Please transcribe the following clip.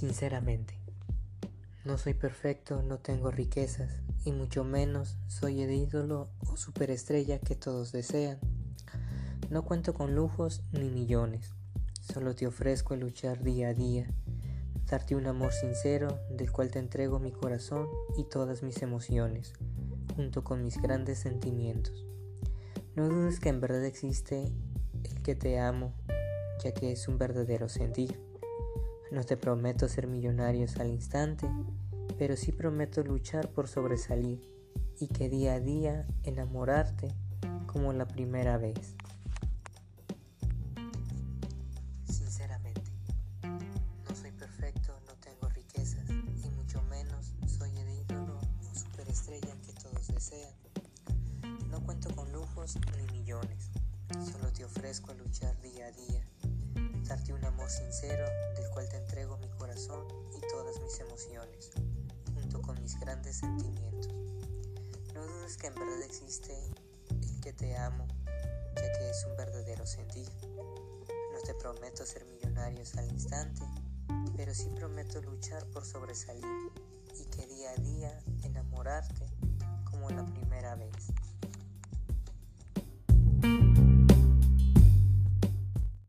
Sinceramente, no soy perfecto, no tengo riquezas y mucho menos soy el ídolo o superestrella que todos desean. No cuento con lujos ni millones, solo te ofrezco luchar día a día, darte un amor sincero del cual te entrego mi corazón y todas mis emociones, junto con mis grandes sentimientos. No dudes que en verdad existe el que te amo, ya que es un verdadero sentir. No te prometo ser millonarios al instante, pero sí prometo luchar por sobresalir y que día a día enamorarte como la primera vez. Sinceramente, no soy perfecto, no tengo riquezas y mucho menos soy el ídolo o superestrella que todos desean. No cuento con lujos ni millones, solo te ofrezco luchar día a día darte un amor sincero del cual te entrego mi corazón y todas mis emociones, junto con mis grandes sentimientos. No dudes que en verdad existe el que te amo, ya que es un verdadero sentir. No te prometo ser millonarios al instante, pero sí prometo luchar por sobresalir y que